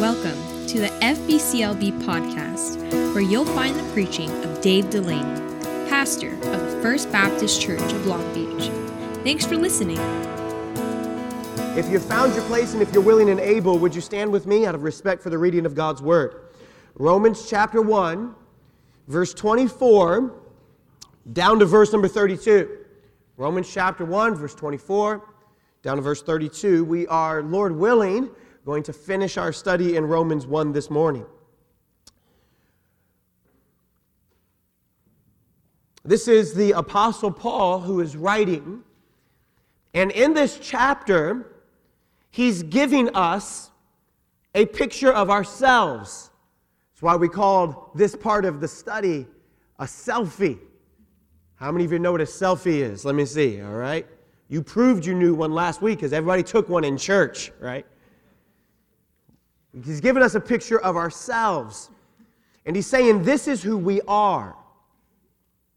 Welcome to the FBCLB podcast, where you'll find the preaching of Dave Delaney, pastor of the First Baptist Church of Long Beach. Thanks for listening. If you've found your place and if you're willing and able, would you stand with me out of respect for the reading of God's Word? Romans chapter 1, verse 24, down to verse number 32. Romans chapter 1, verse 24, down to verse 32. We are, Lord willing, going to finish our study in Romans 1 this morning. This is the Apostle Paul who is writing. And in this chapter, he's giving us a picture of ourselves. That's why we called this part of the study a selfie. How many of you know what a selfie is? Let me see, all right? You proved you knew one last week because everybody took one in church, right? He's given us a picture of ourselves. And he's saying, This is who we are.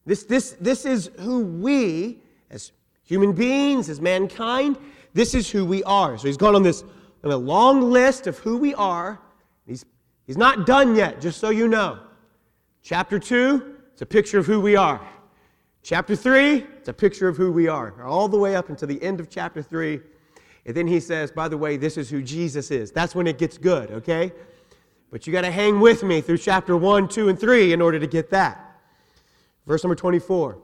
This, this, this is who we, as human beings, as mankind, this is who we are. So he's gone on this on a long list of who we are. He's, he's not done yet, just so you know. Chapter 2, it's a picture of who we are. Chapter 3, it's a picture of who we are, all the way up until the end of chapter 3. And then he says, by the way, this is who Jesus is. That's when it gets good, okay? But you got to hang with me through chapter 1, 2, and 3 in order to get that. Verse number 24.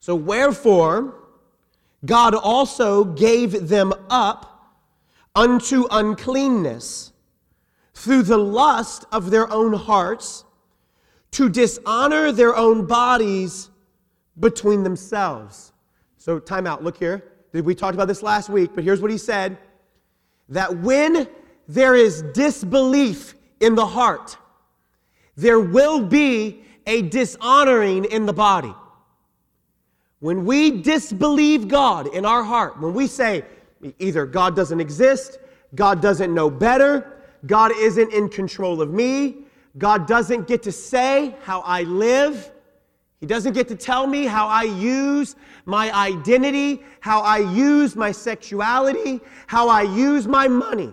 So, wherefore, God also gave them up unto uncleanness through the lust of their own hearts to dishonor their own bodies between themselves. So, time out. Look here. We talked about this last week, but here's what he said that when there is disbelief in the heart, there will be a dishonoring in the body. When we disbelieve God in our heart, when we say either God doesn't exist, God doesn't know better, God isn't in control of me, God doesn't get to say how I live, He doesn't get to tell me how I use my identity, how I use my sexuality, how I use my money.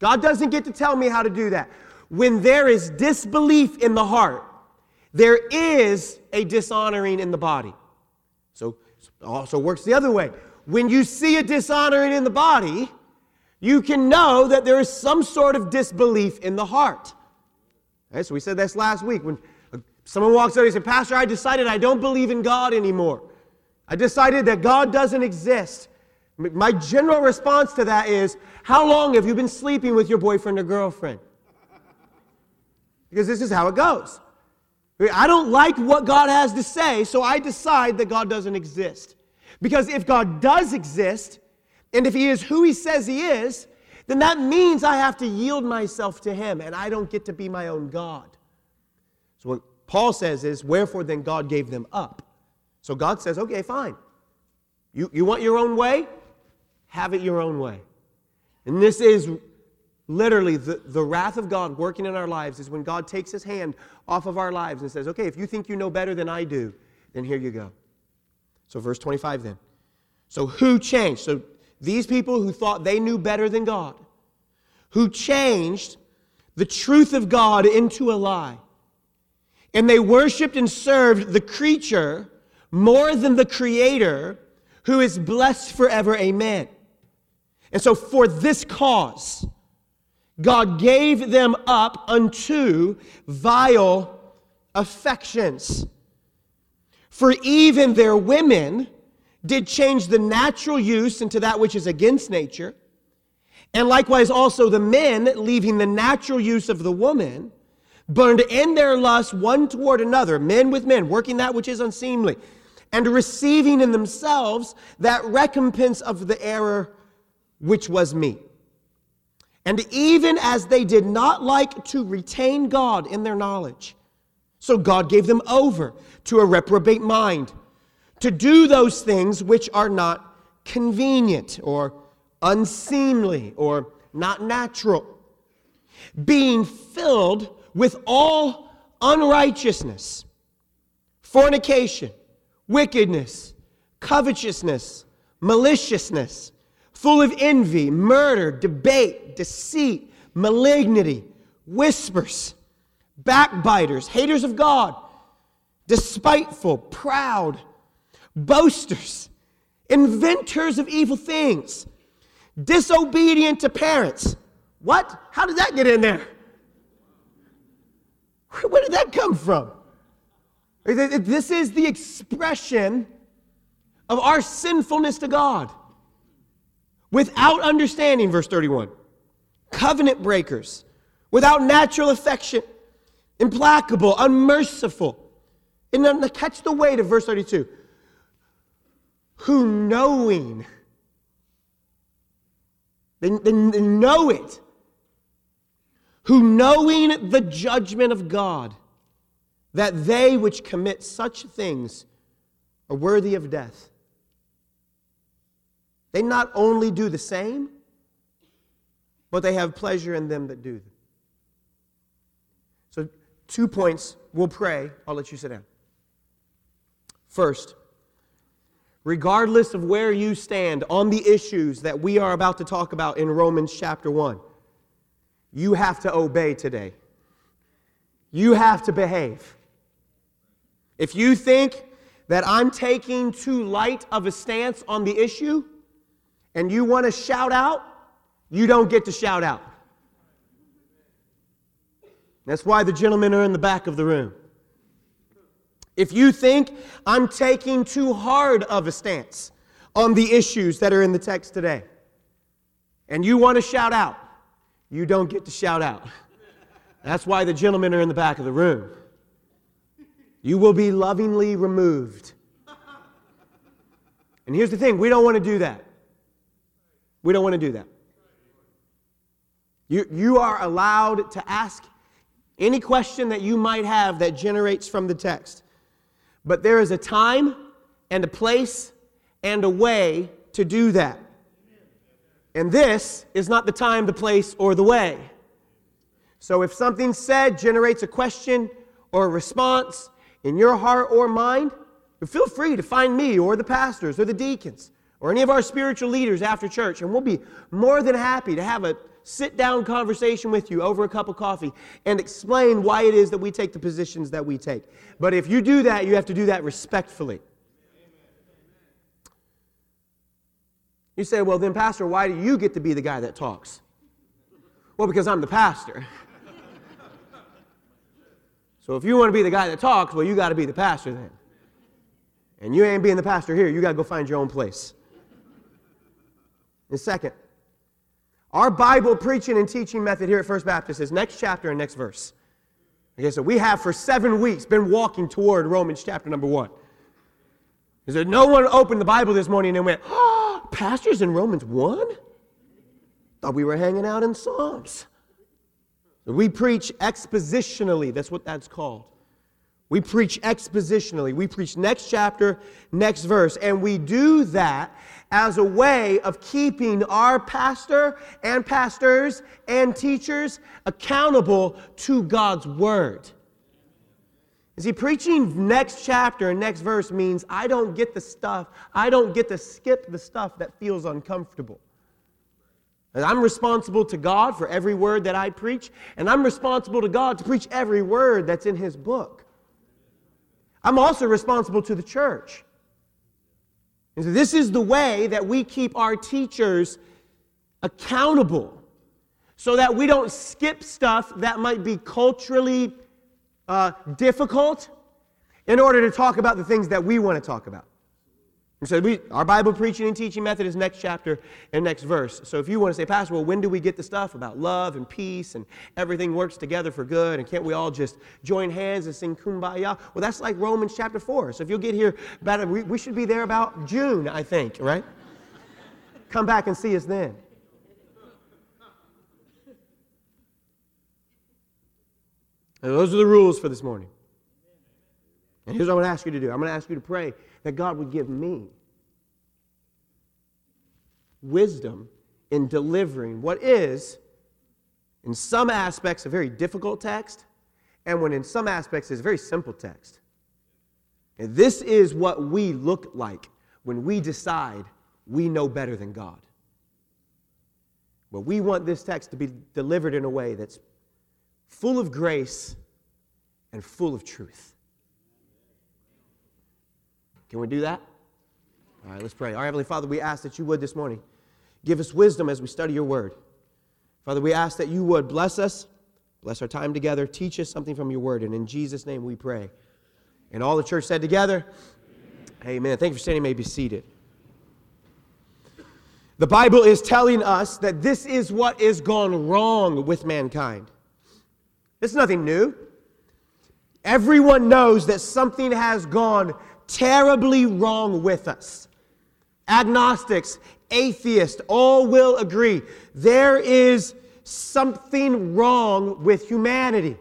God doesn't get to tell me how to do that. When there is disbelief in the heart, there is a dishonoring in the body. So it also works the other way. When you see a dishonoring in the body, you can know that there is some sort of disbelief in the heart. Okay, so we said this last week when someone walks out and says, Pastor, I decided I don't believe in God anymore. I decided that God doesn't exist. My general response to that is, How long have you been sleeping with your boyfriend or girlfriend? Because this is how it goes. I don't like what God has to say, so I decide that God doesn't exist. Because if God does exist, and if He is who He says He is, then that means I have to yield myself to Him, and I don't get to be my own God. So Paul says is, Wherefore then God gave them up. So God says, Okay, fine. You, you want your own way? Have it your own way. And this is literally the, the wrath of God working in our lives is when God takes his hand off of our lives and says, okay, if you think you know better than I do, then here you go. So, verse 25 then. So, who changed? So, these people who thought they knew better than God, who changed the truth of God into a lie. And they worshiped and served the creature more than the creator who is blessed forever. Amen. And so, for this cause, God gave them up unto vile affections. For even their women did change the natural use into that which is against nature. And likewise, also the men, leaving the natural use of the woman, burned in their lust one toward another, men with men, working that which is unseemly, and receiving in themselves that recompense of the error which was me. And even as they did not like to retain God in their knowledge, so God gave them over to a reprobate mind to do those things which are not convenient or unseemly or not natural, being filled with all unrighteousness, fornication, wickedness, covetousness, maliciousness full of envy, murder, debate, deceit, malignity, whispers, backbiters, haters of God, despiteful, proud, boasters, inventors of evil things, disobedient to parents. What? How did that get in there? Where did that come from? This is the expression of our sinfulness to God. Without understanding, verse 31, covenant breakers, without natural affection, implacable, unmerciful. And then catch the weight of verse 32 who knowing, they, they, know it, who knowing the judgment of God, that they which commit such things are worthy of death. They not only do the same, but they have pleasure in them that do them. So, two points. We'll pray. I'll let you sit down. First, regardless of where you stand on the issues that we are about to talk about in Romans chapter 1, you have to obey today. You have to behave. If you think that I'm taking too light of a stance on the issue and you want to shout out, you don't get to shout out. That's why the gentlemen are in the back of the room. If you think I'm taking too hard of a stance on the issues that are in the text today, and you want to shout out, you don't get to shout out. That's why the gentlemen are in the back of the room. You will be lovingly removed. And here's the thing we don't want to do that. We don't want to do that. You, you are allowed to ask any question that you might have that generates from the text. But there is a time and a place and a way to do that. And this is not the time, the place, or the way. So if something said generates a question or a response in your heart or mind, feel free to find me or the pastors or the deacons or any of our spiritual leaders after church, and we'll be more than happy to have a sit down conversation with you over a cup of coffee and explain why it is that we take the positions that we take. But if you do that, you have to do that respectfully. You say, well, then, Pastor, why do you get to be the guy that talks? Well, because I'm the pastor. so if you want to be the guy that talks, well, you got to be the pastor then. And you ain't being the pastor here. You got to go find your own place. And second, our Bible preaching and teaching method here at First Baptist is next chapter and next verse. Okay, so we have for seven weeks been walking toward Romans chapter number one. Is there no one opened the Bible this morning and went, oh, pastors in Romans 1? Thought we were hanging out in Psalms. We preach expositionally. That's what that's called. We preach expositionally. We preach next chapter, next verse. And we do that as a way of keeping our pastor and pastors and teachers accountable to God's word. You see, preaching next chapter and next verse means I don't get the stuff, I don't get to skip the stuff that feels uncomfortable. And I'm responsible to God for every word that I preach, and I'm responsible to God to preach every word that's in His book. I'm also responsible to the church. And so this is the way that we keep our teachers accountable so that we don't skip stuff that might be culturally uh, difficult in order to talk about the things that we want to talk about. And so we, our Bible preaching and teaching method is next chapter and next verse. So if you want to say, Pastor, well, when do we get the stuff about love and peace and everything works together for good and can't we all just join hands and sing kumbaya? Well, that's like Romans chapter 4. So if you'll get here about, we, we should be there about June, I think, right? Come back and see us then. And those are the rules for this morning. And here's what I'm going to ask you to do I'm going to ask you to pray that God would give me wisdom in delivering what is, in some aspects, a very difficult text, and when in some aspects is a very simple text. And this is what we look like when we decide we know better than God. But we want this text to be delivered in a way that's full of grace and full of truth. Can we do that? All right, let's pray. Our Heavenly Father, we ask that you would this morning give us wisdom as we study your word. Father, we ask that you would bless us, bless our time together, teach us something from your word. And in Jesus' name we pray. And all the church said together, Amen. Amen. Thank you for standing. You may be seated. The Bible is telling us that this is what is gone wrong with mankind. It's nothing new. Everyone knows that something has gone terribly wrong with us. Agnostics, atheists, all will agree there is something wrong with humanity.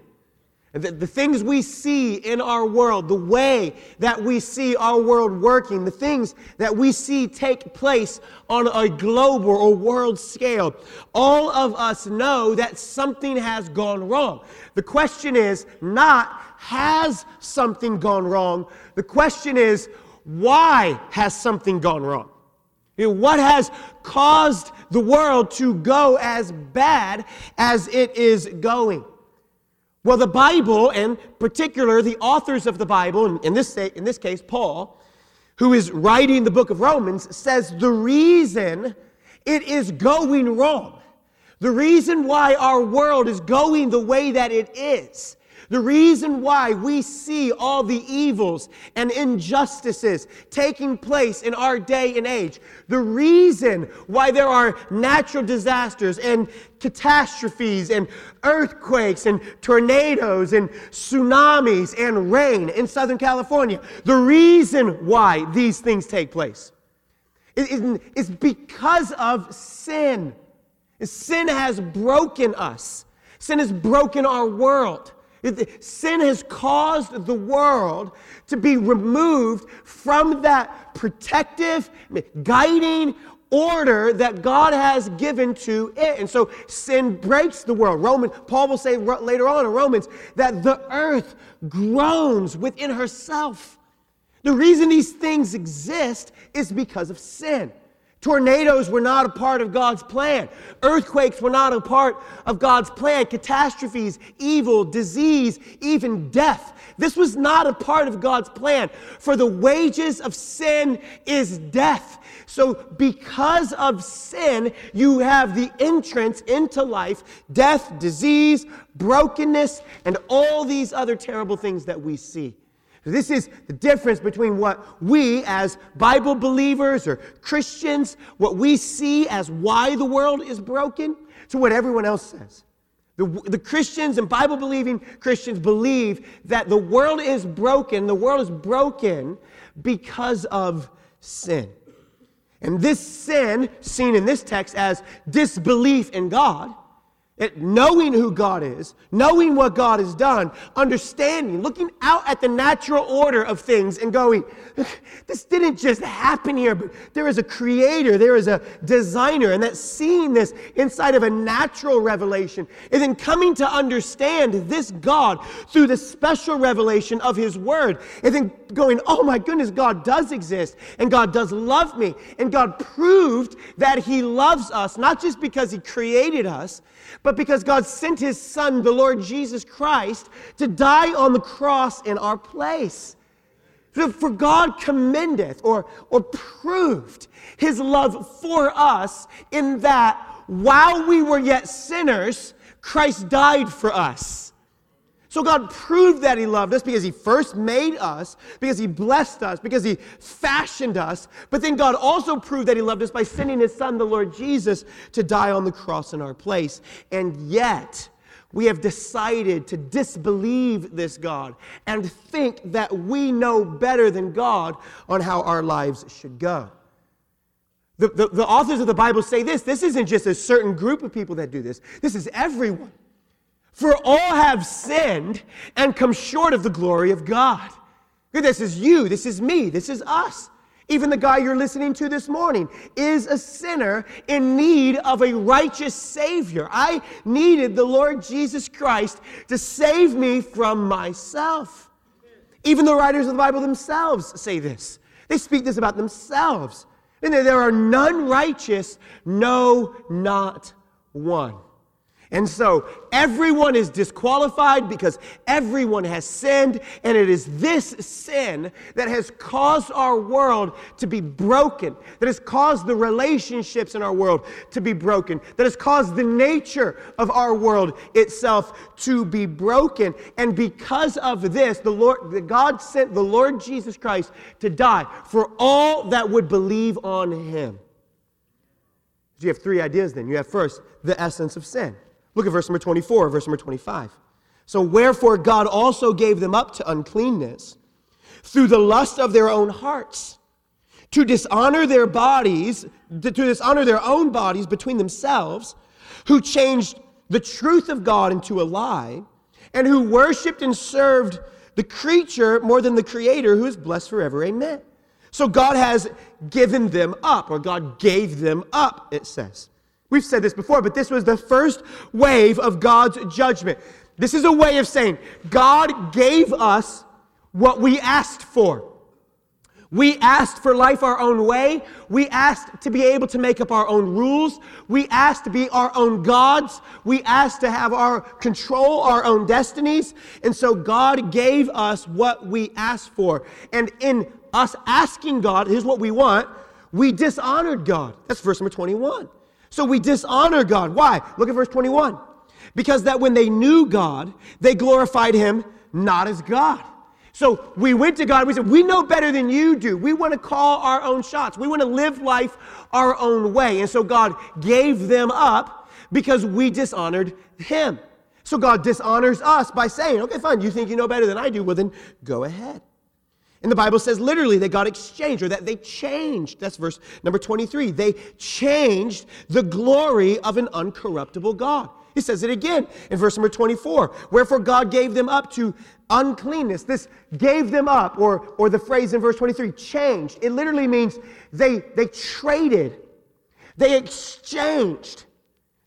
The, the, things we see in our world, the way that we see our world working, the things that we see take place on a global or world scale, all of us know that something has gone wrong. The question is not, has something gone wrong? The question is, why has something gone wrong? What has caused the world to go as bad as it is going? Well, the Bible, and particular the authors of the Bible, in this, in this case, Paul, who is writing the book of Romans, says the reason it is going wrong, the reason why our world is going the way that it is, the reason why we see all the evils and injustices taking place in our day and age, the reason why there are natural disasters and catastrophes and earthquakes and tornadoes and tsunamis and rain in Southern California, the reason why these things take place is because of sin. Sin has broken us. Sin has broken our world. Sin has caused the world to be removed from that protective, guiding order that God has given to it. And so sin breaks the world. Roman Paul will say later on in Romans that the earth groans within herself. The reason these things exist is because of sin. Tornadoes were not a part of God's plan. Earthquakes were not a part of God's plan. Catastrophes, evil, disease, even death. This was not a part of God's plan. For the wages of sin is death. So, because of sin, you have the entrance into life death, disease, brokenness, and all these other terrible things that we see. This is the difference between what we, as Bible believers or Christians, what we see as why the world is broken, to what everyone else says. The, the Christians and Bible believing Christians believe that the world is broken. The world is broken because of sin. And this sin, seen in this text as disbelief in God, it, knowing who God is, knowing what God has done, understanding, looking out at the natural order of things and going, this didn't just happen here, but there is a creator, there is a designer, and that seeing this inside of a natural revelation, and then coming to understand this God through the special revelation of his word, and then going, oh my goodness, God does exist, and God does love me, and God proved that he loves us, not just because he created us but because God sent his son, the Lord Jesus Christ, to die on the cross in our place. For God commendeth or, or proved his love for us in that while we were yet sinners, Christ died for us. So God proved that He loved us because He first made us, because He blessed us, because He fashioned us. But then God also proved that He loved us by sending His Son, the Lord Jesus, to die on the cross in our place. And yet, we have decided to disbelieve this God and think that we know better than God on how our lives should go. The, the, the authors of the Bible say this this isn't just a certain group of people that do this, this is everyone. For all have sinned and come short of the glory of God. This is you, this is me, this is us. Even the guy you're listening to this morning is a sinner in need of a righteous Savior. I needed the Lord Jesus Christ to save me from myself. Even the writers of the Bible themselves say this. They speak this about themselves. And there are none righteous, no, not one. And so everyone is disqualified because everyone has sinned, and it is this sin that has caused our world to be broken, that has caused the relationships in our world to be broken, that has caused the nature of our world itself to be broken. And because of this, the Lord, the God sent the Lord Jesus Christ to die for all that would believe on him. So you have three ideas then. You have first the essence of sin. Look at verse number 24, verse number 25. So, wherefore God also gave them up to uncleanness through the lust of their own hearts, to dishonor their bodies, to dishonor their own bodies between themselves, who changed the truth of God into a lie, and who worshiped and served the creature more than the creator, who is blessed forever. Amen. So, God has given them up, or God gave them up, it says. We've said this before, but this was the first wave of God's judgment. This is a way of saying God gave us what we asked for. We asked for life our own way. We asked to be able to make up our own rules. We asked to be our own gods. We asked to have our control our own destinies. And so God gave us what we asked for. And in us asking God, here's what we want, we dishonored God. That's verse number 21. So we dishonor God. Why? Look at verse 21. Because that when they knew God, they glorified him not as God. So we went to God, we said, We know better than you do. We want to call our own shots. We want to live life our own way. And so God gave them up because we dishonored him. So God dishonors us by saying, Okay, fine, you think you know better than I do? Well, then go ahead. And the Bible says literally they got exchanged or that they changed. That's verse number 23. They changed the glory of an uncorruptible God. He says it again in verse number 24. Wherefore God gave them up to uncleanness. This gave them up, or, or the phrase in verse 23, changed. It literally means they, they traded, they exchanged.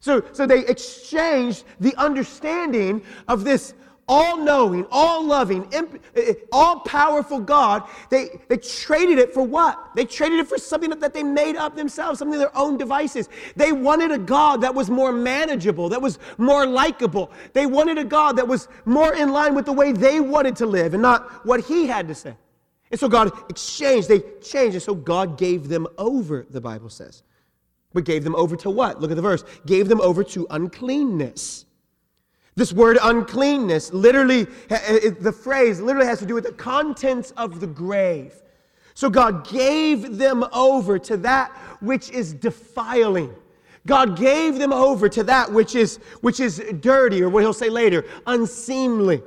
So, so they exchanged the understanding of this all knowing, all loving, eh, eh, all powerful God, they, they traded it for what? They traded it for something that they made up themselves, something of their own devices. They wanted a God that was more manageable, that was more likable. They wanted a God that was more in line with the way they wanted to live and not what He had to say. And so God exchanged, they changed, and so God gave them over, the Bible says. But gave them over to what? Look at the verse. Gave them over to uncleanness. This word uncleanness, literally, the phrase literally has to do with the contents of the grave. So God gave them over to that which is defiling. God gave them over to that which is, which is dirty, or what he'll say later, unseemly.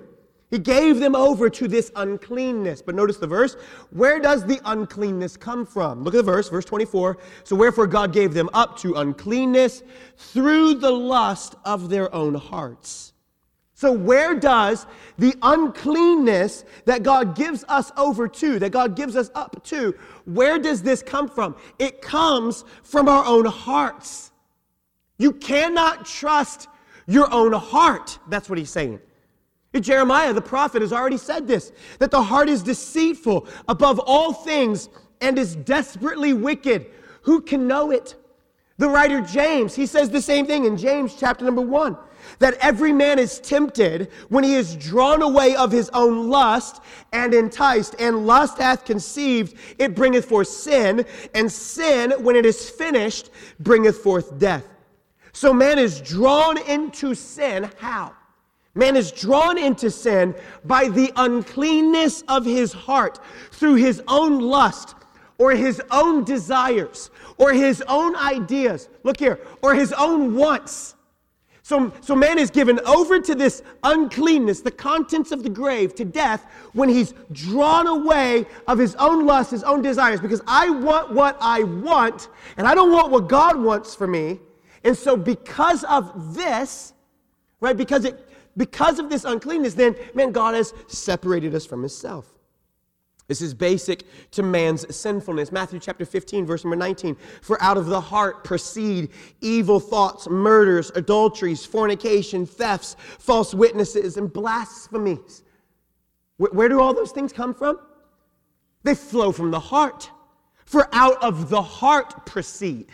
He gave them over to this uncleanness. But notice the verse. Where does the uncleanness come from? Look at the verse, verse 24. So, wherefore God gave them up to uncleanness through the lust of their own hearts so, where does the uncleanness that God gives us over to, that God gives us up to, where does this come from? It comes from our own hearts. You cannot trust your own heart. That's what he's saying. Jeremiah, the prophet, has already said this that the heart is deceitful above all things and is desperately wicked. Who can know it? The writer James, he says the same thing in James chapter number one that every man is tempted when he is drawn away of his own lust and enticed. And lust hath conceived, it bringeth forth sin, and sin, when it is finished, bringeth forth death. So man is drawn into sin. How? Man is drawn into sin by the uncleanness of his heart through his own lust or his own desires or his own ideas. Look here, or his own wants. So, so man is given over to this uncleanness, the contents of the grave, to death, when he's drawn away of his own lust, his own desires, because I want what I want, and I don't want what God wants for me. And so, because of this, right, because, it, because of this uncleanness, then, man, God has separated us from himself. This is basic to man's sinfulness. Matthew chapter 15, verse number 19. For out of the heart proceed evil thoughts, murders, adulteries, fornication, thefts, false witnesses, and blasphemies. Where, where do all those things come from? They flow from the heart. For out of the heart proceed.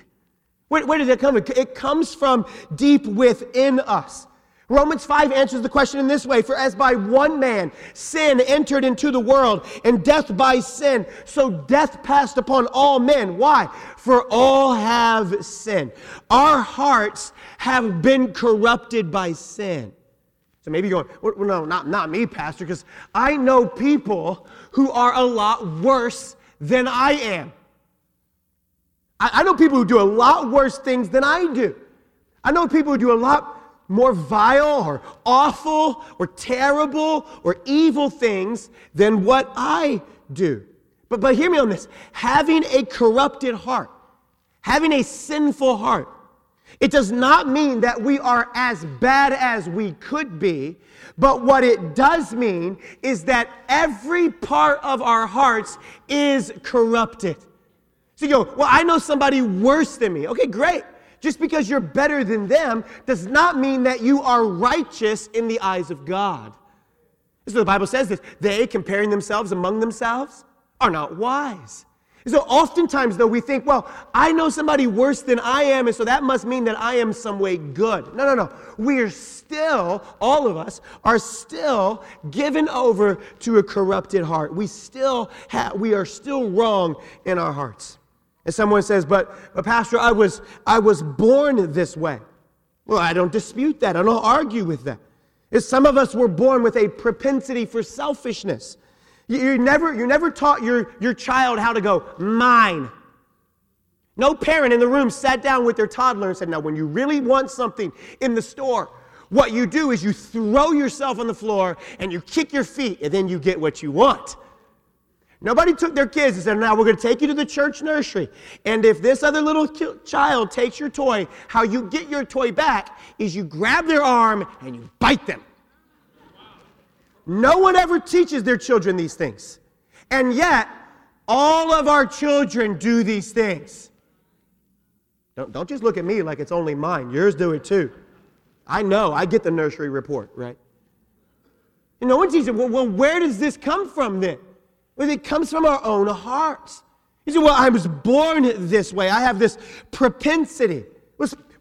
Where, where does it come from? It comes from deep within us. Romans 5 answers the question in this way For as by one man sin entered into the world, and death by sin, so death passed upon all men. Why? For all have sinned. Our hearts have been corrupted by sin. So maybe you're going, well, no, not, not me, Pastor, because I know people who are a lot worse than I am. I, I know people who do a lot worse things than I do. I know people who do a lot more vile or awful or terrible or evil things than what I do. But, but hear me on this having a corrupted heart, having a sinful heart, it does not mean that we are as bad as we could be, but what it does mean is that every part of our hearts is corrupted. So you go, well, I know somebody worse than me. Okay, great. Just because you're better than them does not mean that you are righteous in the eyes of God. So the Bible says this they, comparing themselves among themselves, are not wise. So oftentimes, though, we think, well, I know somebody worse than I am, and so that must mean that I am some way good. No, no, no. We are still, all of us, are still given over to a corrupted heart. We still have, we are still wrong in our hearts. And someone says, but, but Pastor, I was, I was born this way. Well, I don't dispute that. I don't argue with that. Some of us were born with a propensity for selfishness. You, you, never, you never taught your, your child how to go, mine. No parent in the room sat down with their toddler and said, Now, when you really want something in the store, what you do is you throw yourself on the floor and you kick your feet, and then you get what you want. Nobody took their kids and said, Now we're going to take you to the church nursery. And if this other little child takes your toy, how you get your toy back is you grab their arm and you bite them. No one ever teaches their children these things. And yet, all of our children do these things. Don't, don't just look at me like it's only mine. Yours do it too. I know. I get the nursery report, right? And no one teaches, well, well, where does this come from then? Well, it comes from our own hearts. You say, well, I was born this way. I have this propensity.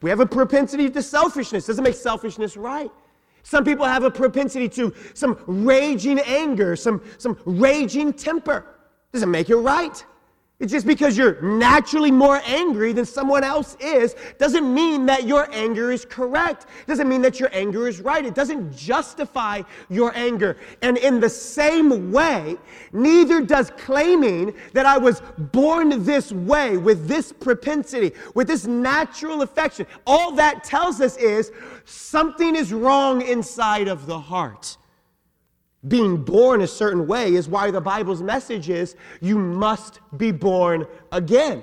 We have a propensity to selfishness. Doesn't make selfishness right. Some people have a propensity to some raging anger, some, some raging temper. Doesn't make it right. It's just because you're naturally more angry than someone else is doesn't mean that your anger is correct. Doesn't mean that your anger is right. It doesn't justify your anger. And in the same way, neither does claiming that I was born this way with this propensity, with this natural affection. All that tells us is something is wrong inside of the heart being born a certain way is why the Bible's message is you must be born again.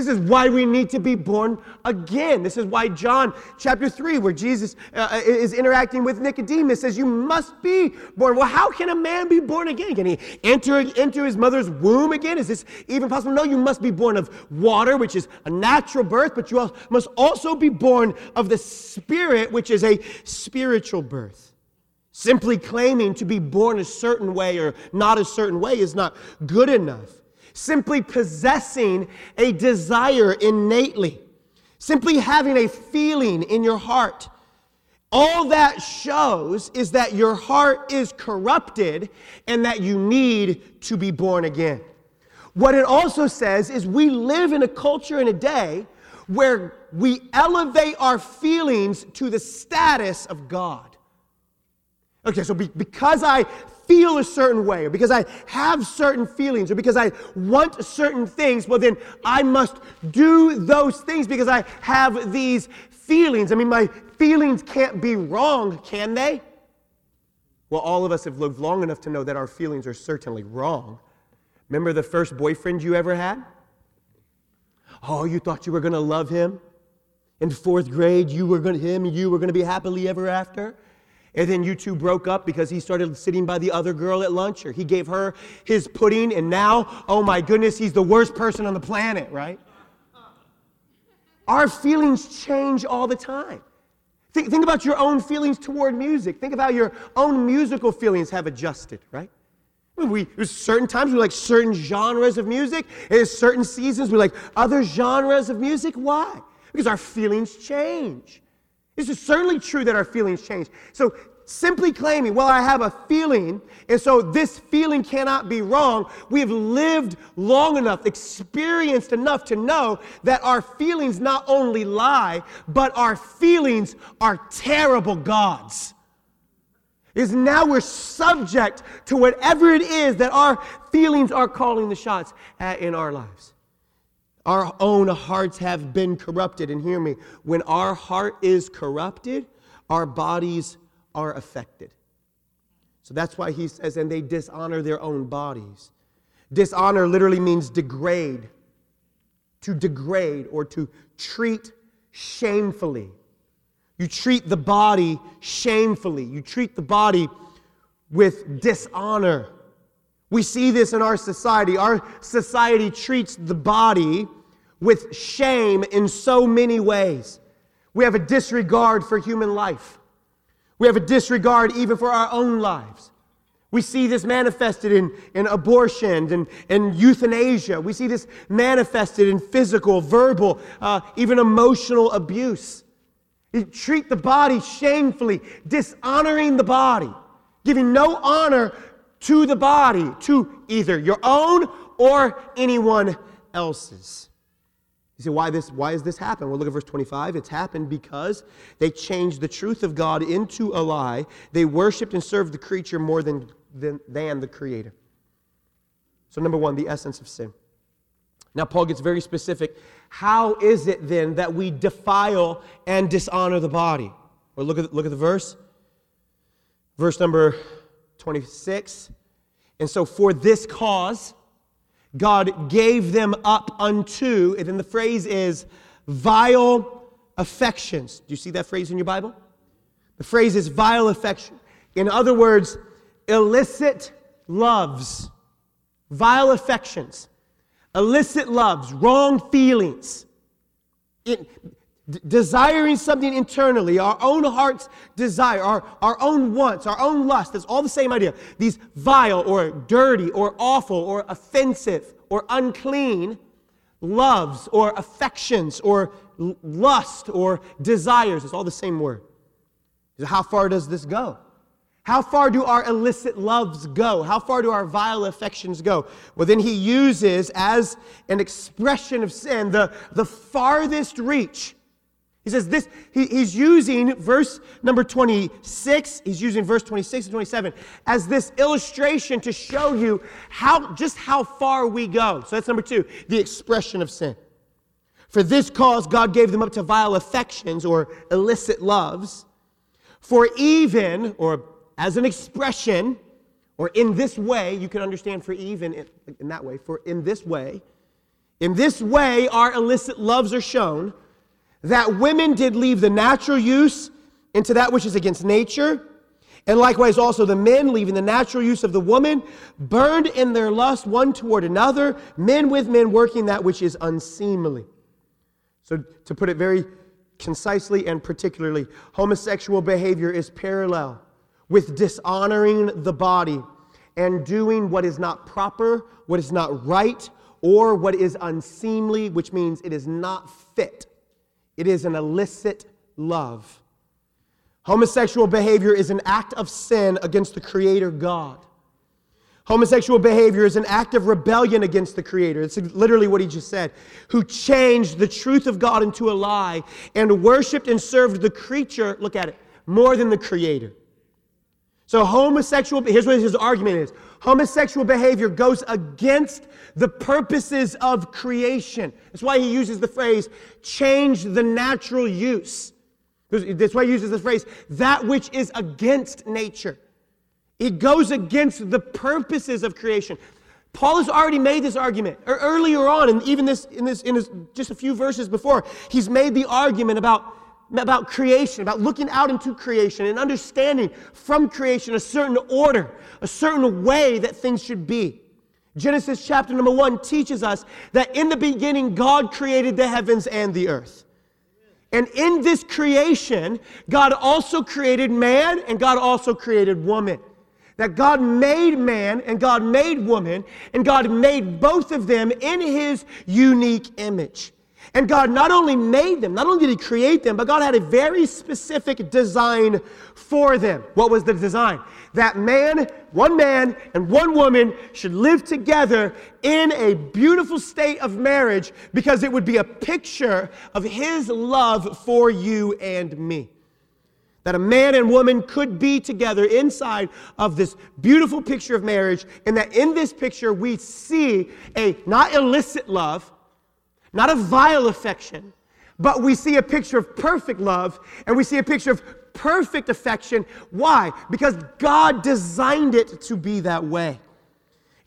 This is why we need to be born again. This is why John chapter 3, where Jesus uh, is interacting with Nicodemus, says, You must be born. Well, how can a man be born again? Can he enter into his mother's womb again? Is this even possible? No, you must be born of water, which is a natural birth, but you must also be born of the Spirit, which is a spiritual birth. Simply claiming to be born a certain way or not a certain way is not good enough. Simply possessing a desire innately, simply having a feeling in your heart, all that shows is that your heart is corrupted and that you need to be born again. What it also says is we live in a culture in a day where we elevate our feelings to the status of God. Okay, so be, because I feel a certain way, or because I have certain feelings, or because I want certain things, well, then I must do those things because I have these feelings. I mean, my feelings can't be wrong, can they? Well, all of us have lived long enough to know that our feelings are certainly wrong. Remember the first boyfriend you ever had? Oh, you thought you were going to love him? In fourth grade, you were going to, him you were going to be happily ever after? And then you two broke up because he started sitting by the other girl at lunch, or he gave her his pudding, and now, oh my goodness, he's the worst person on the planet, right? Our feelings change all the time. Think, think about your own feelings toward music. Think about your own musical feelings have adjusted, right? We, there's certain times we like certain genres of music. There's certain seasons we like other genres of music. Why? Because our feelings change. This is certainly true that our feelings change. So simply claiming, well, I have a feeling, and so this feeling cannot be wrong. We have lived long enough, experienced enough to know that our feelings not only lie, but our feelings are terrible gods. Is now we're subject to whatever it is that our feelings are calling the shots in our lives. Our own hearts have been corrupted. And hear me, when our heart is corrupted, our bodies are affected. So that's why he says, and they dishonor their own bodies. Dishonor literally means degrade, to degrade or to treat shamefully. You treat the body shamefully, you treat the body with dishonor. We see this in our society. Our society treats the body with shame in so many ways. We have a disregard for human life. We have a disregard even for our own lives. We see this manifested in, in abortion and, and euthanasia. We see this manifested in physical, verbal, uh, even emotional abuse. You treat the body shamefully, dishonoring the body, giving no honor to the body, to either your own or anyone else's. You say, why, this, why has this happened? Well, look at verse 25. It's happened because they changed the truth of God into a lie. They worshiped and served the creature more than, than, than the Creator. So, number one, the essence of sin. Now, Paul gets very specific. How is it then that we defile and dishonor the body? Well, look at, look at the verse. Verse number 26. And so, for this cause, God gave them up unto, and then the phrase is vile affections. Do you see that phrase in your Bible? The phrase is vile affection. In other words, illicit loves, vile affections, illicit loves, wrong feelings. It, desiring something internally, our own heart's desire, our, our own wants, our own lust, it's all the same idea. These vile or dirty or awful or offensive or unclean loves or affections or lust or desires, it's all the same word. So How far does this go? How far do our illicit loves go? How far do our vile affections go? Well, then he uses as an expression of sin the, the farthest reach he says this, he, he's using verse number 26, he's using verse 26 and 27 as this illustration to show you how just how far we go. So that's number two, the expression of sin. For this cause, God gave them up to vile affections or illicit loves. For even, or as an expression, or in this way, you can understand for even in, in that way, for in this way, in this way, our illicit loves are shown that women did leave the natural use into that which is against nature, and likewise also the men, leaving the natural use of the woman, burned in their lust one toward another, men with men working that which is unseemly. So, to put it very concisely and particularly, homosexual behavior is parallel with dishonoring the body and doing what is not proper, what is not right, or what is unseemly, which means it is not fit it is an illicit love. Homosexual behavior is an act of sin against the Creator God. Homosexual behavior is an act of rebellion against the Creator. It's literally what he just said. Who changed the truth of God into a lie and worshiped and served the creature, look at it, more than the Creator. So, homosexual, here's what his argument is homosexual behavior goes against the purposes of creation. That's why he uses the phrase, change the natural use. That's why he uses the phrase, that which is against nature. It goes against the purposes of creation. Paul has already made this argument earlier on, and even this in this in this, just a few verses before, he's made the argument about about creation, about looking out into creation and understanding from creation a certain order, a certain way that things should be. Genesis chapter number one teaches us that in the beginning, God created the heavens and the earth. And in this creation, God also created man and God also created woman. that God made man and God made woman, and God made both of them in his unique image. And God not only made them, not only did He create them, but God had a very specific design for them. What was the design? That man, one man, and one woman should live together in a beautiful state of marriage because it would be a picture of His love for you and me. That a man and woman could be together inside of this beautiful picture of marriage, and that in this picture we see a not illicit love not a vile affection, but we see a picture of perfect love and we see a picture of perfect affection. Why? Because God designed it to be that way.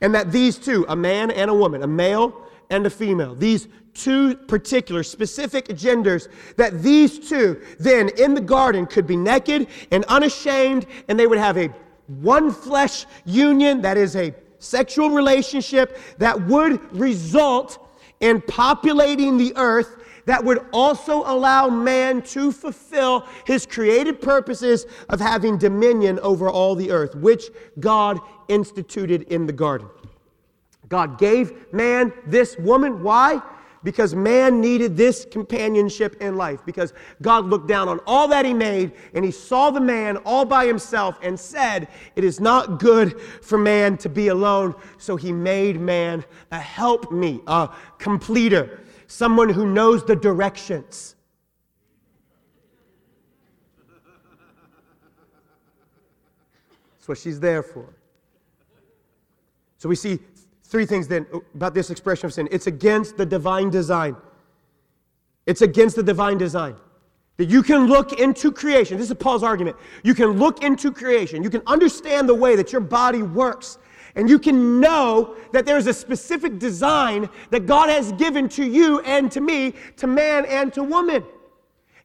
And that these two, a man and a woman, a male and a female, these two particular specific genders, that these two then in the garden could be naked and unashamed, and they would have a one flesh union, that is a sexual relationship that would result and populating the earth that would also allow man to fulfill his created purposes of having dominion over all the earth, which God instituted in the garden. God gave man this woman. Why? Because man needed this companionship in life. Because God looked down on all that He made and He saw the man all by himself and said, It is not good for man to be alone. So He made man a help meet, a completer, someone who knows the directions. That's what she's there for. So we see Three things then uh, about this expression of sin it's against the divine design. It's against the divine design. That you can look into creation. This is Paul's argument. You can look into creation. You can understand the way that your body works. And you can know that there's a specific design that God has given to you and to me, to man and to woman.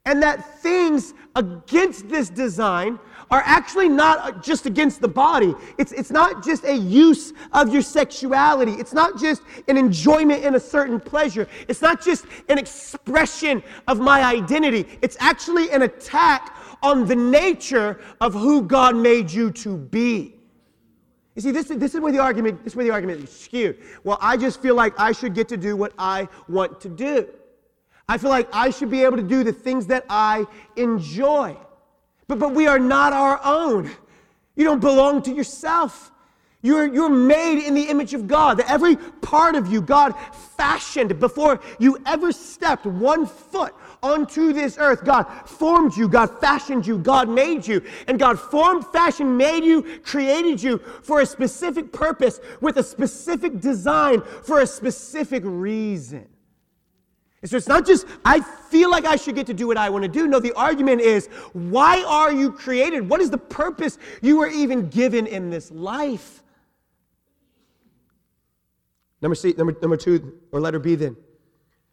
And that things against this design are actually not uh, just against the body. It's, it's not just a use of your sexuality. It's not just an enjoyment in a certain pleasure. It's not just an expression of my identity. It's actually an attack on the nature of who God made you to be. You see, this, this is where the argument, this is where the argument is skewed. Well, I just feel like I should get to do what I want to do. I feel like I should be able to do the things that I enjoy. But, but we are not our own. You don't belong to yourself. You're, you're made in the image of God. That every part of you, God fashioned before you ever stepped one foot onto this earth. God formed you, God fashioned you, God made you. And God formed, fashioned, made you, created you for a specific purpose, with a specific design, for a specific reason. And so it's not just, I feel like I should get to do what I want to do. No, the argument is, why are you created? What is the purpose you were even given in this life? Number, C, number, number two, or letter B then.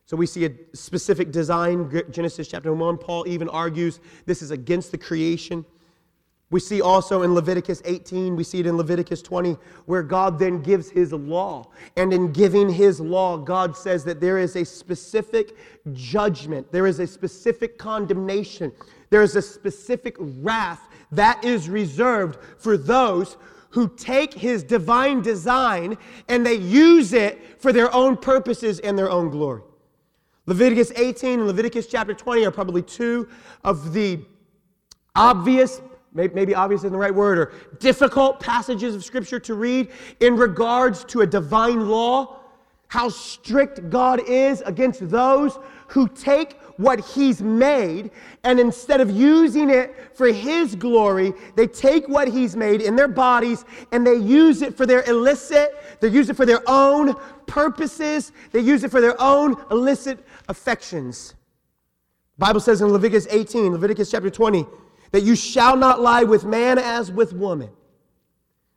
So we see a specific design, Genesis chapter 1. Paul even argues this is against the creation. We see also in Leviticus 18, we see it in Leviticus 20, where God then gives his law. And in giving his law, God says that there is a specific judgment, there is a specific condemnation, there is a specific wrath that is reserved for those who take his divine design and they use it for their own purposes and their own glory. Leviticus 18 and Leviticus chapter 20 are probably two of the obvious maybe obvious isn't the right word, or difficult passages of Scripture to read in regards to a divine law, how strict God is against those who take what He's made and instead of using it for His glory, they take what He's made in their bodies and they use it for their illicit, they use it for their own purposes, they use it for their own illicit affections. The Bible says in Leviticus 18, Leviticus chapter 20, that you shall not lie with man as with woman.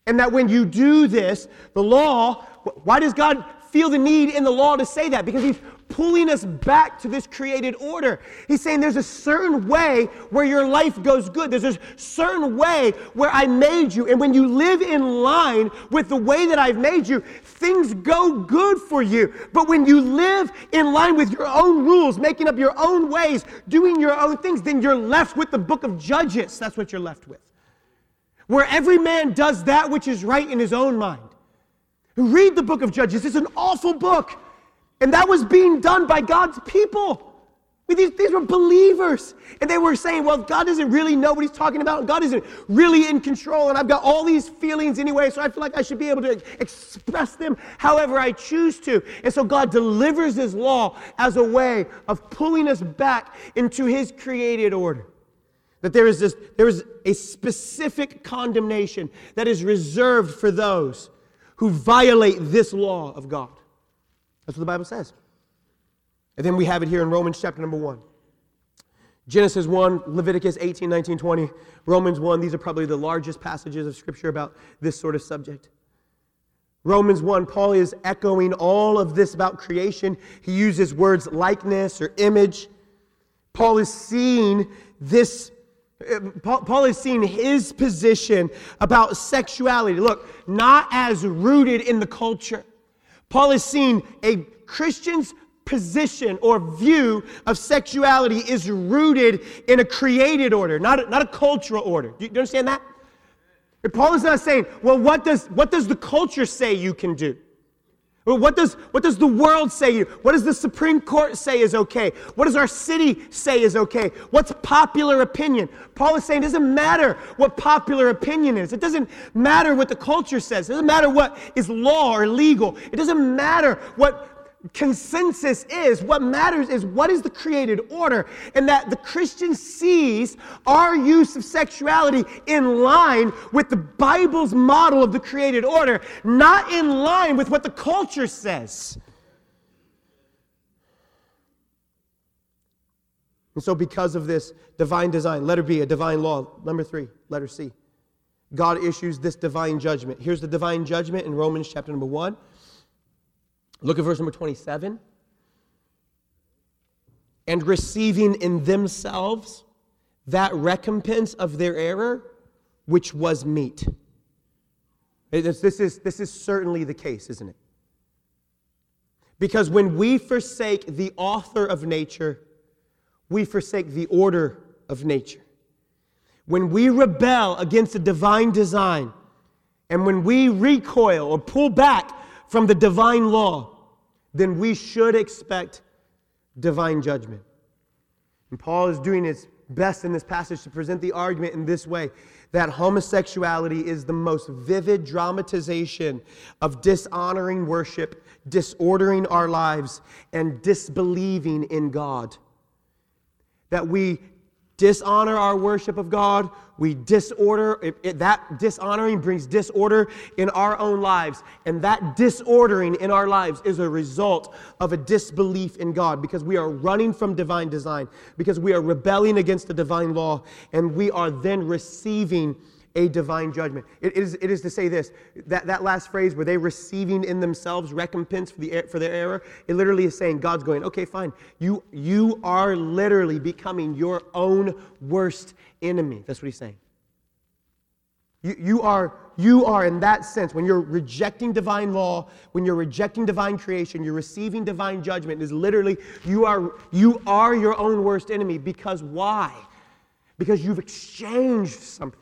And that when you do this, the law, why does God feel the need in the law to say that? Because He's pulling us back to this created order. He's saying there's a certain way where your life goes good. There's a certain way where I made you. And when you live in line with the way that I've made you, things go good for you. But when you live in line with your own rules, making up your own ways, doing your own things, then you're left with the book of Judges. That's what you're left with where every man does that which is right in his own mind. Read the book of Judges. It's an awful book. And that was being done by God's people. These, these were believers. And they were saying, well, God doesn't really know what he's talking about. God isn't really in control. And I've got all these feelings anyway, so I feel like I should be able to express them however I choose to. And so God delivers his law as a way of pulling us back into his created order. That there is, this, there is a specific condemnation that is reserved for those who violate this law of God. That's what the Bible says. And then we have it here in Romans chapter number 1. Genesis 1, Leviticus 18, 19, 20, Romans 1. These are probably the largest passages of Scripture about this sort of subject. Romans 1, Paul is echoing all of this about creation. He uses words likeness or image. Paul is seeing this eh, Paul is seeing his position about sexuality. Look, not as rooted in the culture. Paul is seeing a Christian's position or view of sexuality is rooted in a created order, not a, not a cultural order. Do you, do you understand that? Paul is not saying, well, what does, what does the culture say you can do? What does, what does the world say? What does the Supreme Court say is okay? What does our city say is okay? What's popular opinion? Paul is saying it doesn't matter what popular opinion is. It doesn't matter what the culture says. It doesn't matter what is law or legal. It doesn't matter what consensus is. What matters is what is the created order, and that the Christian sees our use of sexuality in line with the Bible's model of the created order, not in line with what the culture says. And so, because of this divine design, letter B, a divine law. Number three, letter C. God issues this divine judgment. Here's the divine judgment in Romans chapter number one. Look at verse number 27. And receiving in themselves that recompense of their error, which was. This, this, is, this is certainly the case, isn't it? Because when we forsake the author of nature, we forsake the order of nature. When we rebel against the divine design, and when we recoil or pull back from the divine law, then we should expect divine judgment. And Paul is doing his best in this passage to present the argument in this way that homosexuality is the most vivid dramatization of dishonoring worship, disordering our lives, and disbelieving in God. That we dishonor our worship of God. We disorder, it, it, that dishonoring brings disorder in our own lives. And that disordering in our lives is a result of a disbelief in God because we are running from divine design, because we are rebelling against the divine law, and we are then receiving a divine judgment. It is, it is to say this that, that last phrase, were they receiving in themselves recompense for, the, er, for their error? It literally is saying, God's going, okay, fine. You, you are literally becoming your own worst enemy. That's what he's saying. You, you, are, you are, in that sense, when you're rejecting divine law, when you're rejecting divine creation, you're receiving divine judgment, is literally, you are, you are your own worst enemy. Because why? Because you've exchanged something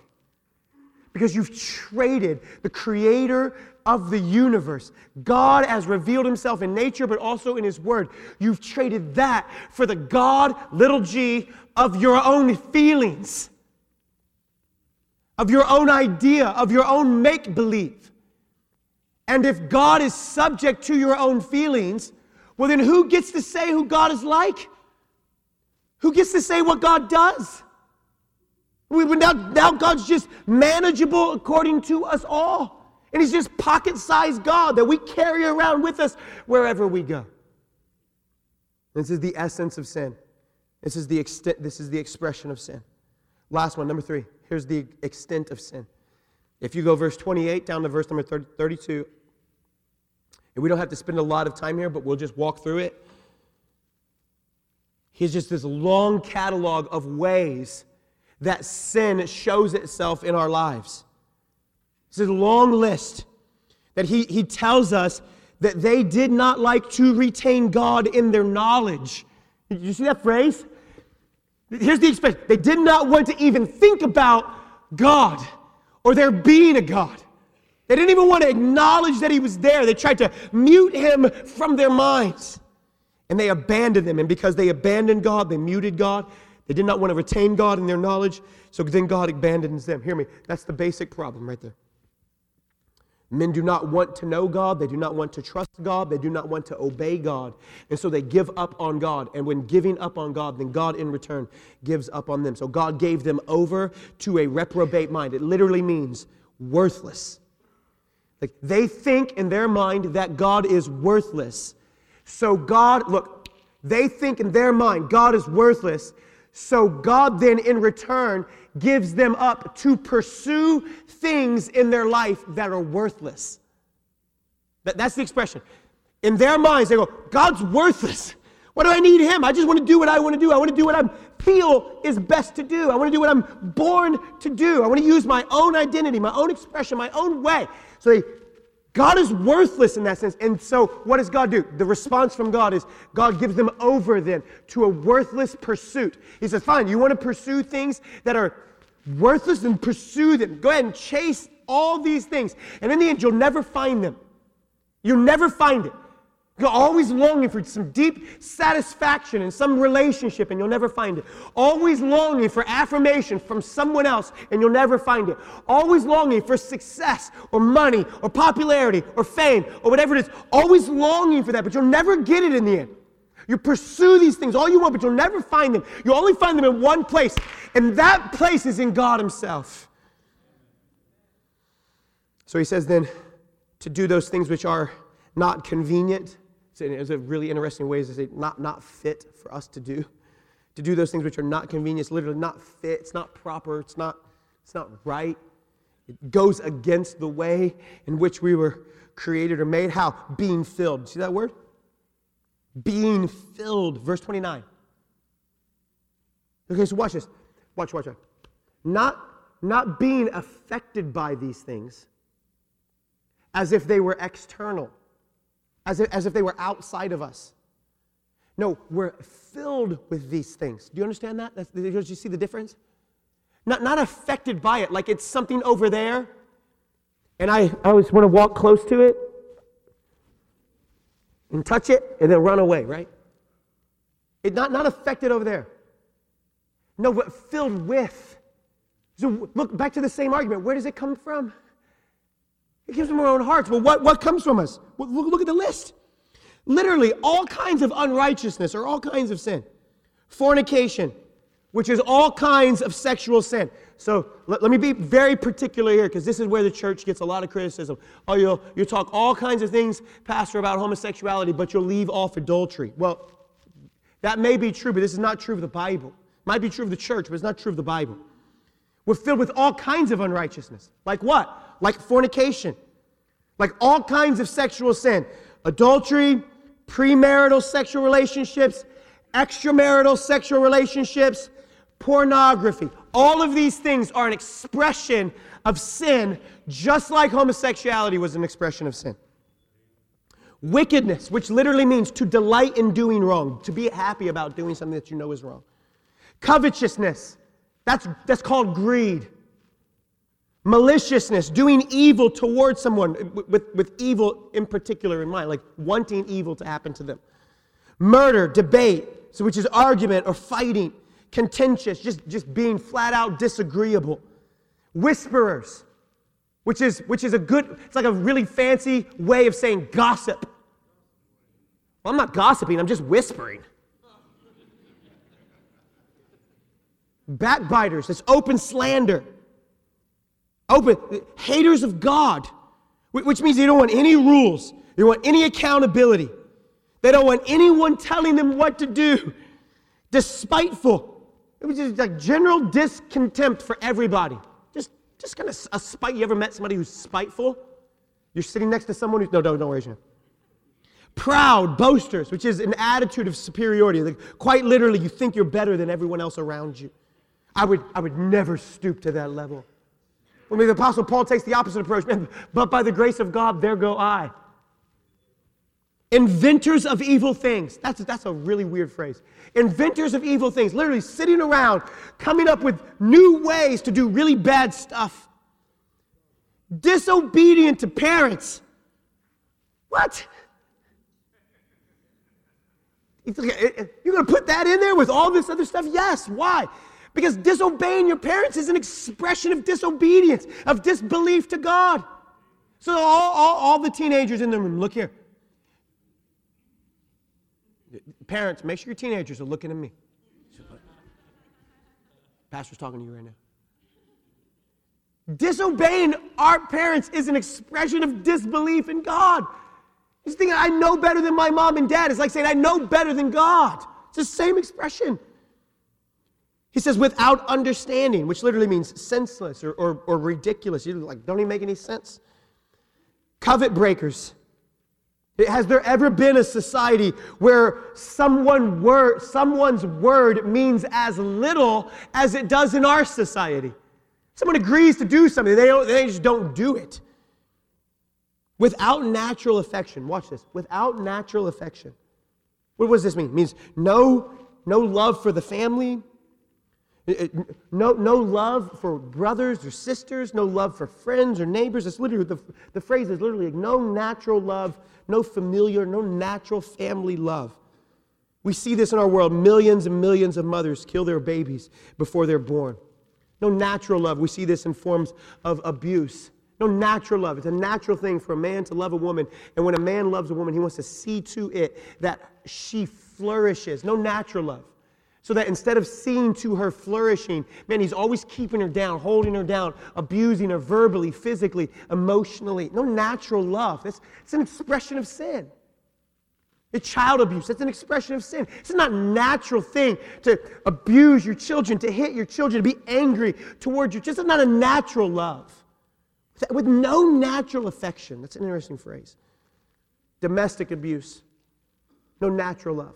because you've traded the creator of the universe. God has revealed himself in nature, but also in his word. You've traded that for the God, little g, of your own feelings, of your own idea, of your own make believe. And if God is subject to your own feelings, well, then who gets to say who God is like? Who gets to say what God does? We, now, now God's just manageable according to us all. And He's just pocket sized God that we carry around with us wherever we go. This is the essence of sin. This is the, extent, this is the expression of sin. Last one, number three. Here's the extent of sin. If you go verse 28 down to verse number 30, 32, and we don't have to spend a lot of time here, but we'll just walk through it. Here's just this long catalog of ways that sin shows itself in our lives. It's a long list that he, he tells us that they did not like to retain God in their knowledge. Did you see that phrase? Here's the expression they did not want to even think about God or there being a God. They didn't even want to acknowledge that he was there. They tried to mute him from their minds. And they abandoned him. And because they abandoned God, they muted God. They did not want to retain God in their knowledge. So then God abandons them. Hear me. That's the basic problem right there. Men do not want to know God. They do not want to trust God. They do not want to obey God. And so they give up on God. And when giving up on God, then God in return gives up on them. So God gave them over to a reprobate mind. It literally means worthless. Like they think in their mind that God is worthless. So God, look, they think in their mind God is worthless. So God then in return gives them up to pursue things in their life that are worthless. That, that's the expression. In their minds, they go, God's worthless. What do I need him? I just want to do what I want to do. I want to do what I feel is best to do. I want to do what I'm born to do. I want to use my own identity, my own expression, my own way. So they God is worthless in that sense. And so, what does God do? The response from God is God gives them over then to a worthless pursuit. He says, Fine, you want to pursue things that are worthless, and pursue them. Go ahead and chase all these things. And in the end, you'll never find them. You'll never find it. You're always longing for some deep satisfaction in some relationship and you'll never find it. Always longing for affirmation from someone else and you'll never find it. Always longing for success or money or popularity or fame or whatever it is. Always longing for that, but you'll never get it in the end. You pursue these things all you want, but you'll never find them. You'll only find them in one place, and that place is in God Himself. So He says then to do those things which are not convenient it's a really interesting way to say not, not fit for us to do. To do those things which are not convenient, literally not fit, it's not proper, it's not, it's not right. It goes against the way in which we were created or made. How? Being filled. See that word? Being filled. Verse 29. Okay, so watch this. Watch, watch, watch. Not, not being affected by these things as if they were external as if, as if they were outside of us. No, we're filled with these things. Do you understand that? Do you see the difference? Not, not affected by it, like it's something over there, and I, I always want to walk close to it and touch it and then run away, right? It not, not affected over there. No, but filled with. So look back to the same argument. Where does it come from? It comes from our own hearts. Well, what, what comes from us? Look, look at the list. Literally, all kinds of unrighteousness or all kinds of sin. Fornication, which is all kinds of sexual sin. So let, let me be very particular here because this is where the church gets a lot of criticism. Oh, you'll, you'll talk all kinds of things, Pastor, about homosexuality, but you'll leave off adultery. Well, that may be true, but this is not true of the Bible. It might be true of the church, but it's not true of the Bible. We're filled with all kinds of unrighteousness. Like what? Like fornication, like all kinds of sexual sin, adultery, premarital sexual relationships, extramarital sexual relationships, pornography. All of these things are an expression of sin, just like homosexuality was an expression of sin. Wickedness, which literally means to delight in doing wrong, to be happy about doing something that you know is wrong. Covetousness, that's, that's called greed. Maliciousness, doing evil towards someone, with, with evil in particular in mind, like wanting evil to happen to them. Murder, debate, so which is argument or fighting. Contentious, just, just being flat out disagreeable. Whisperers, which is, which is a good, it's like a really fancy way of saying gossip. Well, I'm not gossiping, I'm just whispering. backbiters, it's open slander. Open, haters of God, which means they don't want any rules, they don't want any accountability, they don't want anyone telling them what to do. Despiteful, it was just like general discontempt for everybody. Just, just kind of a spite. You ever met somebody who's spiteful? You're sitting next to someone who's, no, don't, don't raise your hand. Proud, boasters, which is an attitude of superiority. Like quite literally, you think you're better than everyone else around you. I would, I would never stoop to that level. When the Apostle Paul takes the opposite approach, but by the grace of God, there go I. Inventors of evil things. That's, that's a really weird phrase. Inventors of evil things, literally sitting around, coming up with new ways to do really bad stuff. disobedient to parents. What? You're going to put that in there with all this other stuff? Yes. Why? Because disobeying your parents is an expression of disobedience, of disbelief to God. So, all, all, all the teenagers in the room, look here. Parents, make sure your teenagers are looking at me. Pastor's talking to you right now. Disobeying our parents is an expression of disbelief in God. He's thinking, I know better than my mom and dad. It's like saying, I know better than God. It's the same expression. He says, without understanding, which literally means senseless or, or, or ridiculous. You like, don't even make any sense. Covenant breakers. Has there ever been a society where someone word, someone's word means as little as it does in our society? Someone agrees to do something, they, don't, they just don't do it. Without natural affection, watch this, without natural affection. What does this mean? It means no, no love for the family, no, no love for brothers or sisters, no love for friends or neighbors. It's literally, the, the phrase is literally no natural love, no familiar, no natural family love. We see this in our world. Millions and millions of mothers kill their babies before they're born. No natural love. We see this in forms of abuse no natural love. It's a natural thing for a man to love a woman. And when a man loves a woman, he wants to see to it that she flourishes. No natural love. So that instead of seeing to her flourishing, man, he's always keeping her down, holding her down, abusing her verbally, physically, emotionally. No natural love. That's, it's an expression of sin. It's child abuse. That's an expression of sin. It's not a natural thing to abuse your children, to hit your children, to be angry towards your children. It's not a natural love with no natural affection. That's an interesting phrase. Domestic abuse, no natural love.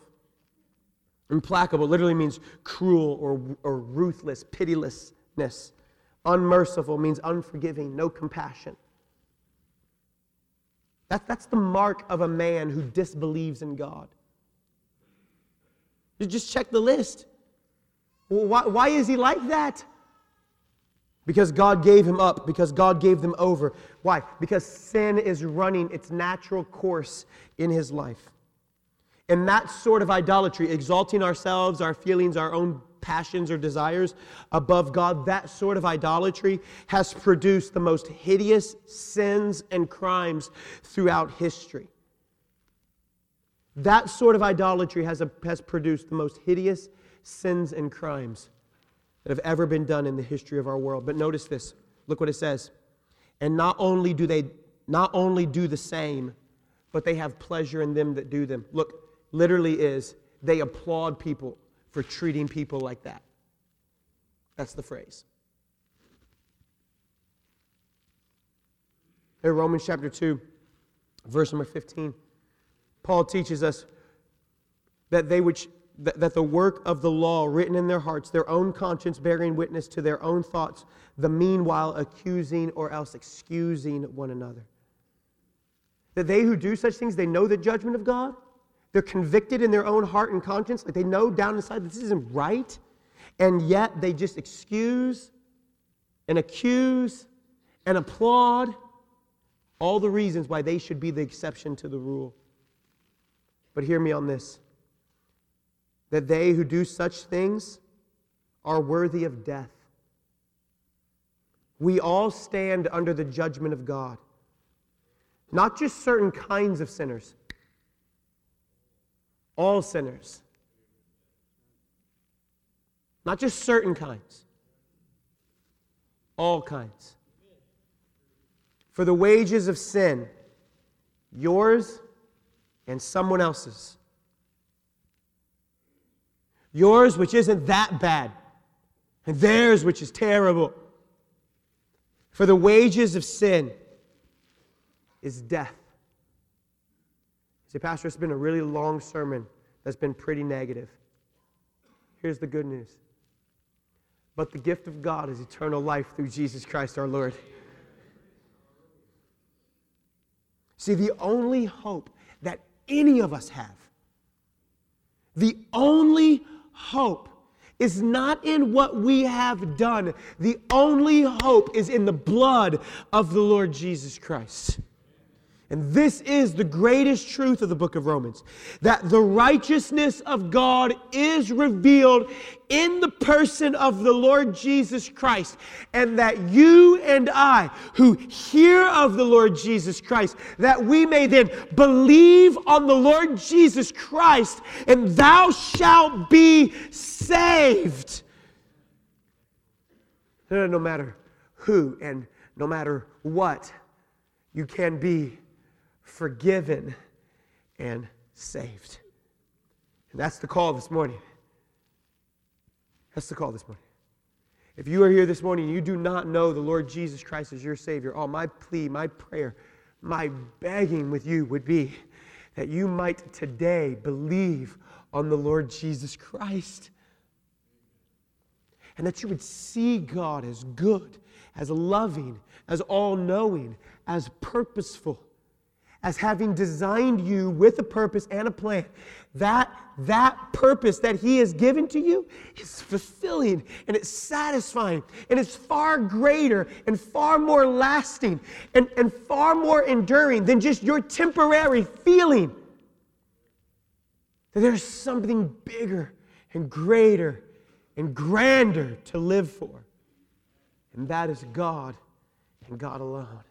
Implacable literally means cruel or, or ruthless, pitilessness. Unmerciful means unforgiving, no compassion. That, that's the mark of a man who disbelieves in God. You just check the list. Why, why is he like that? Because God gave him up, because God gave them over. Why? Because sin is running its natural course in his life. And that sort of idolatry, exalting ourselves, our feelings, our own passions or desires above God, that sort of idolatry has produced the most hideous sins and crimes throughout history. That sort of idolatry has, a, has produced the most hideous sins and crimes that have ever been done in the history of our world. But notice this. Look what it says. And not only do they not only do the same, but they have pleasure in them that do them. Look, literally is they applaud people for treating people like that. That's the phrase. In Romans chapter 2, verse number 15, Paul teaches us that they which that the work of the law written in their hearts, their own conscience bearing witness to their own thoughts, the meanwhile accusing or else excusing one another. That they who do such things, they know the judgment of God. They're convicted in their own heart and conscience, like they know down inside this isn't right, and yet they just excuse and accuse and applaud all the reasons why they should be the exception to the rule. But hear me on this that they who do such things are worthy of death. We all stand under the judgment of God. Not just certain kinds of sinners, all sinners. Not just certain kinds, all kinds. For the wages of sin, yours and someone else's Yours, which isn't that bad, and theirs, which is terrible. For the wages of sin is death. See, Pastor, it's been a really long sermon that's been pretty negative. Here's the good news. But the gift of God is eternal life through Jesus Christ our Lord. See, the only hope that any of us have, the only hope is not in what we have done. The only hope is in the blood of the Lord Jesus Christ. And this is the greatest truth of the book of Romans that the righteousness of God is revealed in the person of the Lord Jesus Christ, and that you and I, who hear of the Lord Jesus Christ, that we may then believe on the Lord Jesus Christ, and thou shalt be saved. No matter who and no matter what, you can be forgiven, and saved. And that's the call this morning. That's the call this morning. If you are here this morning and you do not know the Lord Jesus Christ as your Savior, all oh, my plea, my prayer, my begging with you would be that you might today believe on the Lord Jesus Christ. And that you would see God as good, as loving, as all knowing, as purposeful as having designed you with a purpose and a plan. That, that purpose that He has given to you is fulfilling and it's satisfying and it's far greater and far more lasting and, and far more enduring than just your temporary feeling. That there's something bigger and greater and grander to live for. And that is God and God alone.